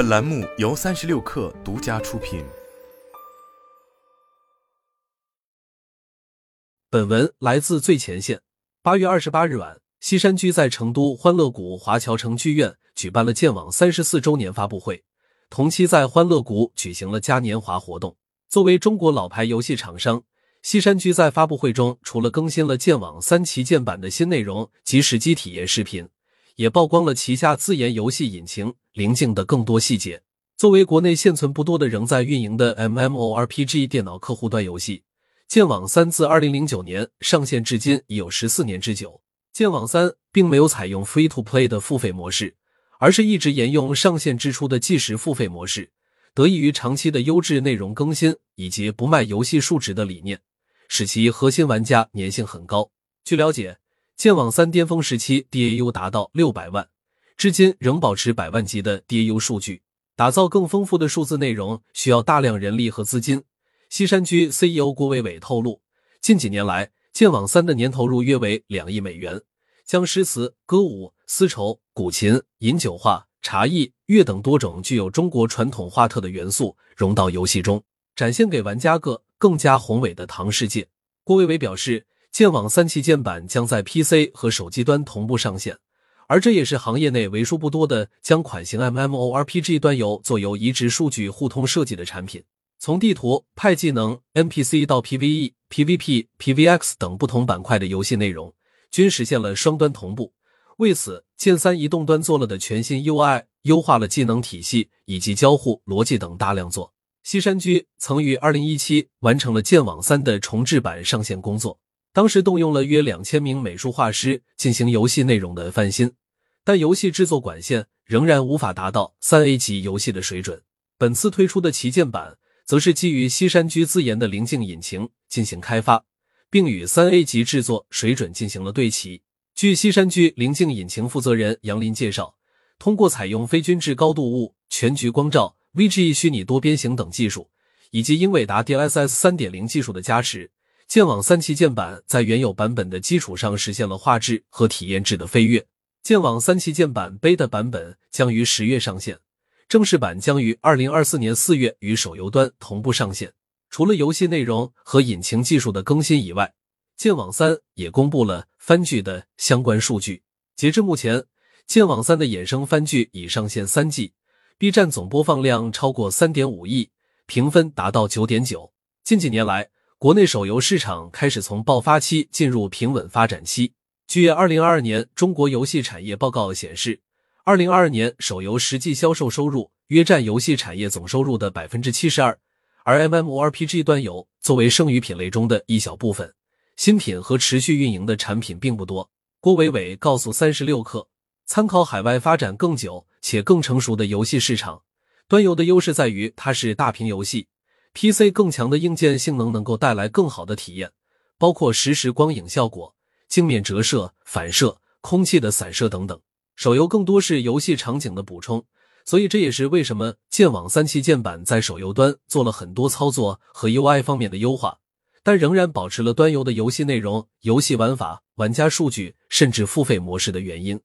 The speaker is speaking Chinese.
本栏目由三十六氪独家出品。本文来自最前线。八月二十八日晚，西山居在成都欢乐谷华侨城剧院举办了剑网三十四周年发布会，同期在欢乐谷举行了嘉年华活动。作为中国老牌游戏厂商，西山居在发布会中除了更新了剑网三旗舰版的新内容及实机体验视频。也曝光了旗下自研游戏引擎灵境的更多细节。作为国内现存不多的仍在运营的 MMORPG 电脑客户端游戏，《剑网三》自2009年上线至今已有十四年之久。《剑网三》并没有采用 Free to Play 的付费模式，而是一直沿用上线之初的计时付费模式。得益于长期的优质内容更新以及不卖游戏数值的理念，使其核心玩家粘性很高。据了解。剑网三巅峰时期 DAU 达到六百万，至今仍保持百万级的 DAU 数据。打造更丰富的数字内容需要大量人力和资金。西山居 CEO 郭伟伟透露，近几年来，剑网三的年投入约为两亿美元，将诗词、歌舞、丝绸、古琴、饮酒画、茶艺、乐等多种具有中国传统画特的元素融到游戏中，展现给玩家个更加宏伟的唐世界。郭伟伟表示。剑网三旗舰版将在 PC 和手机端同步上线，而这也是行业内为数不多的将款型 MMORPG 端游做由移植数据互通设计的产品。从地图、派技能、NPC 到 PVE、PVP、PVX 等不同板块的游戏内容，均实现了双端同步。为此，剑三移动端做了的全新 UI，优化了技能体系以及交互逻辑等大量做。西山居曾于2017完成了剑网三的重制版上线工作。当时动用了约两千名美术画师进行游戏内容的翻新，但游戏制作管线仍然无法达到三 A 级游戏的水准。本次推出的旗舰版则是基于西山居自研的灵境引擎进行开发，并与三 A 级制作水准进行了对齐。据西山居灵境引擎负责人杨林介绍，通过采用非均质高度物、全局光照、VG 虚拟多边形等技术，以及英伟达 DLSS 三点零技术的加持。剑网三旗舰版在原有版本的基础上实现了画质和体验质的飞跃。剑网三旗舰版 beta 版本将于十月上线，正式版将于二零二四年四月与手游端同步上线。除了游戏内容和引擎技术的更新以外，剑网三也公布了番剧的相关数据。截至目前，剑网三的衍生番剧已上线三季，B 站总播放量超过三点五亿，评分达到九点九。近几年来，国内手游市场开始从爆发期进入平稳发展期。据二零二二年中国游戏产业报告显示，二零二二年手游实际销售收入约占游戏产业总收入的百分之七十二，而 MMORPG 端游作为剩余品类中的一小部分，新品和持续运营的产品并不多。郭伟伟告诉三十六氪，参考海外发展更久且更成熟的游戏市场，端游的优势在于它是大屏游戏。PC 更强的硬件性能能够带来更好的体验，包括实时光影效果、镜面折射、反射、空气的散射等等。手游更多是游戏场景的补充，所以这也是为什么剑网三旗舰版在手游端做了很多操作和 UI 方面的优化，但仍然保持了端游的游戏内容、游戏玩法、玩家数据甚至付费模式的原因。